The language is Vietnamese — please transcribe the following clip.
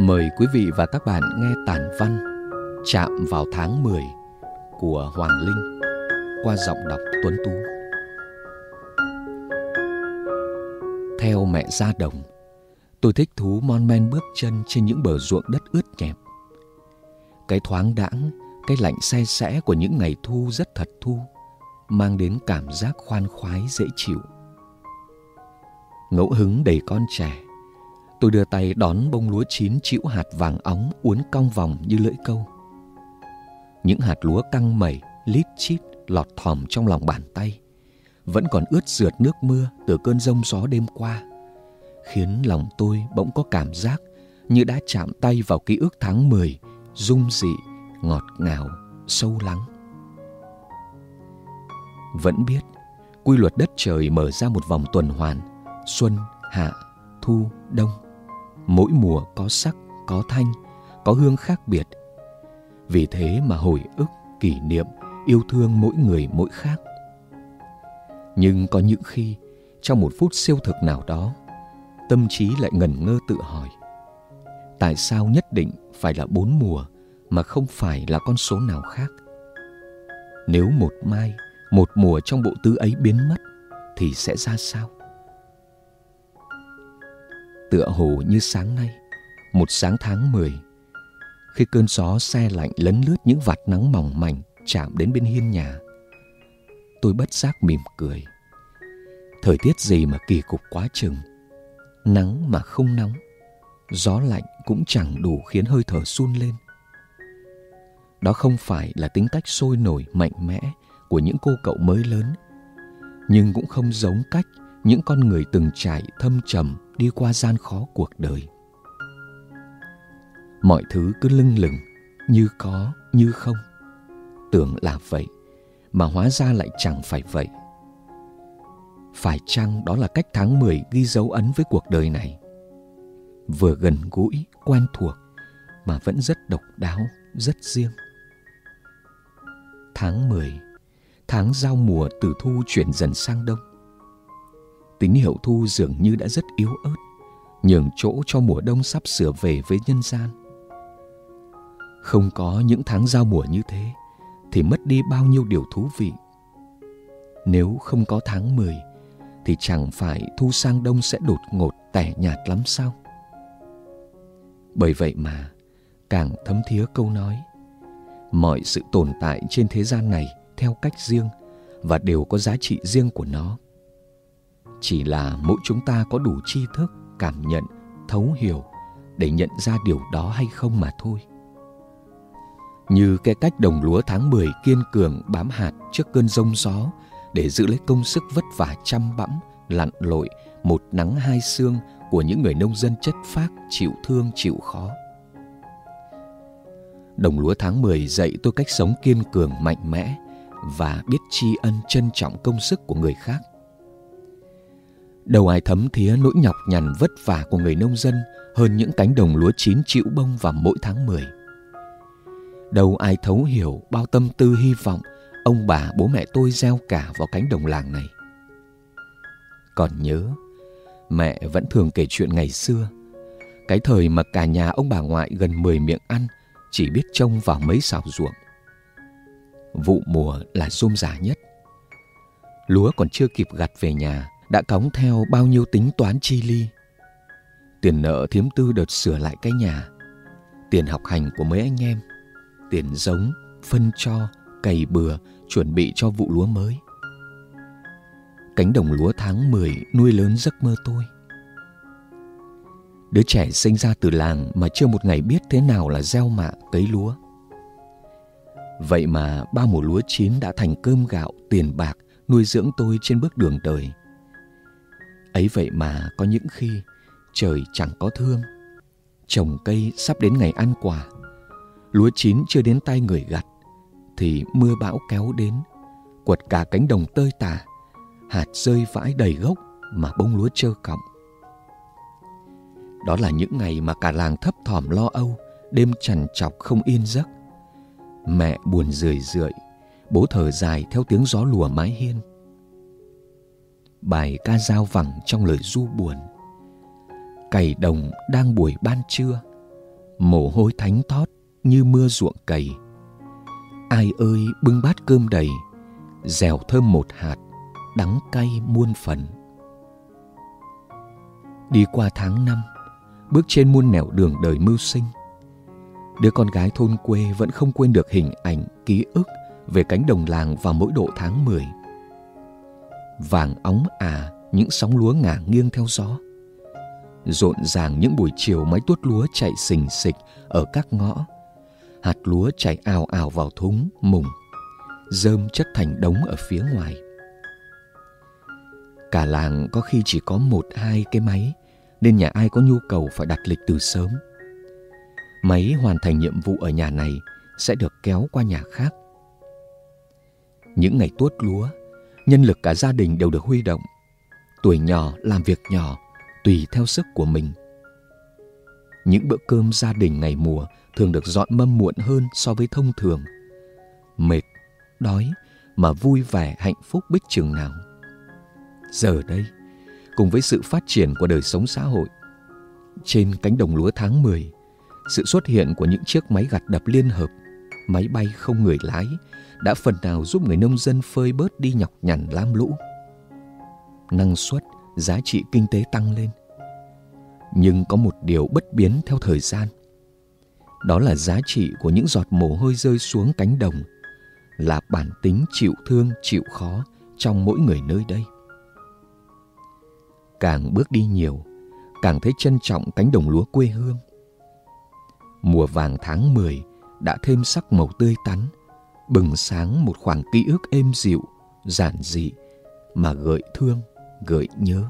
Mời quý vị và các bạn nghe tản văn Chạm vào tháng 10 của Hoàng Linh qua giọng đọc Tuấn Tú. Theo mẹ ra đồng, tôi thích thú mon men bước chân trên những bờ ruộng đất ướt nhẹp. Cái thoáng đãng, cái lạnh xe xẽ của những ngày thu rất thật thu, mang đến cảm giác khoan khoái dễ chịu. Ngẫu hứng đầy con trẻ, Tôi đưa tay đón bông lúa chín chĩu hạt vàng óng uốn cong vòng như lưỡi câu. Những hạt lúa căng mẩy, lít chít lọt thỏm trong lòng bàn tay, vẫn còn ướt rượt nước mưa từ cơn rông gió đêm qua, khiến lòng tôi bỗng có cảm giác như đã chạm tay vào ký ức tháng 10, dung dị, ngọt ngào, sâu lắng. Vẫn biết, quy luật đất trời mở ra một vòng tuần hoàn, xuân, hạ, thu, đông mỗi mùa có sắc, có thanh, có hương khác biệt. Vì thế mà hồi ức, kỷ niệm, yêu thương mỗi người mỗi khác. Nhưng có những khi, trong một phút siêu thực nào đó, tâm trí lại ngẩn ngơ tự hỏi, tại sao nhất định phải là bốn mùa mà không phải là con số nào khác? Nếu một mai, một mùa trong bộ tứ ấy biến mất thì sẽ ra sao? Tựa hồ như sáng nay, một sáng tháng 10, khi cơn gió xe lạnh lấn lướt những vạt nắng mỏng mảnh chạm đến bên hiên nhà. Tôi bất giác mỉm cười. Thời tiết gì mà kỳ cục quá chừng. Nắng mà không nóng, gió lạnh cũng chẳng đủ khiến hơi thở sun lên. Đó không phải là tính cách sôi nổi mạnh mẽ của những cô cậu mới lớn, nhưng cũng không giống cách những con người từng trải thâm trầm đi qua gian khó cuộc đời. Mọi thứ cứ lưng lửng, như có, như không. Tưởng là vậy, mà hóa ra lại chẳng phải vậy. Phải chăng đó là cách tháng 10 ghi dấu ấn với cuộc đời này? Vừa gần gũi, quen thuộc, mà vẫn rất độc đáo, rất riêng. Tháng 10 tháng giao mùa từ thu chuyển dần sang đông tín hiệu thu dường như đã rất yếu ớt, nhường chỗ cho mùa đông sắp sửa về với nhân gian. Không có những tháng giao mùa như thế, thì mất đi bao nhiêu điều thú vị. Nếu không có tháng 10 thì chẳng phải thu sang đông sẽ đột ngột tẻ nhạt lắm sao? Bởi vậy mà, càng thấm thía câu nói, mọi sự tồn tại trên thế gian này theo cách riêng và đều có giá trị riêng của nó chỉ là mỗi chúng ta có đủ tri thức, cảm nhận, thấu hiểu để nhận ra điều đó hay không mà thôi. Như cái cách đồng lúa tháng 10 kiên cường bám hạt trước cơn rông gió để giữ lấy công sức vất vả chăm bẵm, lặn lội một nắng hai sương của những người nông dân chất phác chịu thương chịu khó. Đồng lúa tháng 10 dạy tôi cách sống kiên cường, mạnh mẽ và biết tri ân, trân trọng công sức của người khác đâu ai thấm thía nỗi nhọc nhằn vất vả của người nông dân hơn những cánh đồng lúa chín chịu bông vào mỗi tháng 10. Đâu ai thấu hiểu bao tâm tư hy vọng ông bà bố mẹ tôi gieo cả vào cánh đồng làng này. Còn nhớ, mẹ vẫn thường kể chuyện ngày xưa, cái thời mà cả nhà ông bà ngoại gần 10 miệng ăn chỉ biết trông vào mấy xào ruộng. Vụ mùa là rôm rả nhất. Lúa còn chưa kịp gặt về nhà đã cóng theo bao nhiêu tính toán chi ly. Tiền nợ thiếm tư đợt sửa lại cái nhà, tiền học hành của mấy anh em, tiền giống, phân cho, cày bừa, chuẩn bị cho vụ lúa mới. Cánh đồng lúa tháng 10 nuôi lớn giấc mơ tôi. Đứa trẻ sinh ra từ làng mà chưa một ngày biết thế nào là gieo mạ cấy lúa. Vậy mà ba mùa lúa chín đã thành cơm gạo, tiền bạc nuôi dưỡng tôi trên bước đường đời ấy vậy mà có những khi trời chẳng có thương. Trồng cây sắp đến ngày ăn quả. Lúa chín chưa đến tay người gặt, thì mưa bão kéo đến. Quật cả cánh đồng tơi tả, hạt rơi vãi đầy gốc mà bông lúa trơ cọng. Đó là những ngày mà cả làng thấp thỏm lo âu, đêm trằn trọc không yên giấc. Mẹ buồn rười rượi, bố thở dài theo tiếng gió lùa mái hiên bài ca dao vẳng trong lời du buồn. Cày đồng đang buổi ban trưa, mồ hôi thánh thót như mưa ruộng cày. Ai ơi, bưng bát cơm đầy, dẻo thơm một hạt, đắng cay muôn phần. Đi qua tháng năm, bước trên muôn nẻo đường đời mưu sinh. Đứa con gái thôn quê vẫn không quên được hình ảnh, ký ức về cánh đồng làng vào mỗi độ tháng 10. Vàng óng à những sóng lúa ngả nghiêng theo gió. Rộn ràng những buổi chiều máy tuốt lúa chạy xình xịch ở các ngõ. Hạt lúa chảy ào ào vào thúng, mùng, rơm chất thành đống ở phía ngoài. Cả làng có khi chỉ có một hai cái máy, nên nhà ai có nhu cầu phải đặt lịch từ sớm. Máy hoàn thành nhiệm vụ ở nhà này sẽ được kéo qua nhà khác. Những ngày tuốt lúa, nhân lực cả gia đình đều được huy động. Tuổi nhỏ làm việc nhỏ, tùy theo sức của mình. Những bữa cơm gia đình ngày mùa thường được dọn mâm muộn hơn so với thông thường. Mệt, đói mà vui vẻ hạnh phúc bích chừng nào. Giờ đây, cùng với sự phát triển của đời sống xã hội, trên cánh đồng lúa tháng 10, sự xuất hiện của những chiếc máy gặt đập liên hợp, máy bay không người lái đã phần nào giúp người nông dân phơi bớt đi nhọc nhằn lam lũ. Năng suất, giá trị kinh tế tăng lên. Nhưng có một điều bất biến theo thời gian. Đó là giá trị của những giọt mồ hôi rơi xuống cánh đồng, là bản tính chịu thương, chịu khó trong mỗi người nơi đây. Càng bước đi nhiều, càng thấy trân trọng cánh đồng lúa quê hương. Mùa vàng tháng 10 đã thêm sắc màu tươi tắn, bừng sáng một khoảng ký ức êm dịu, giản dị mà gợi thương, gợi nhớ.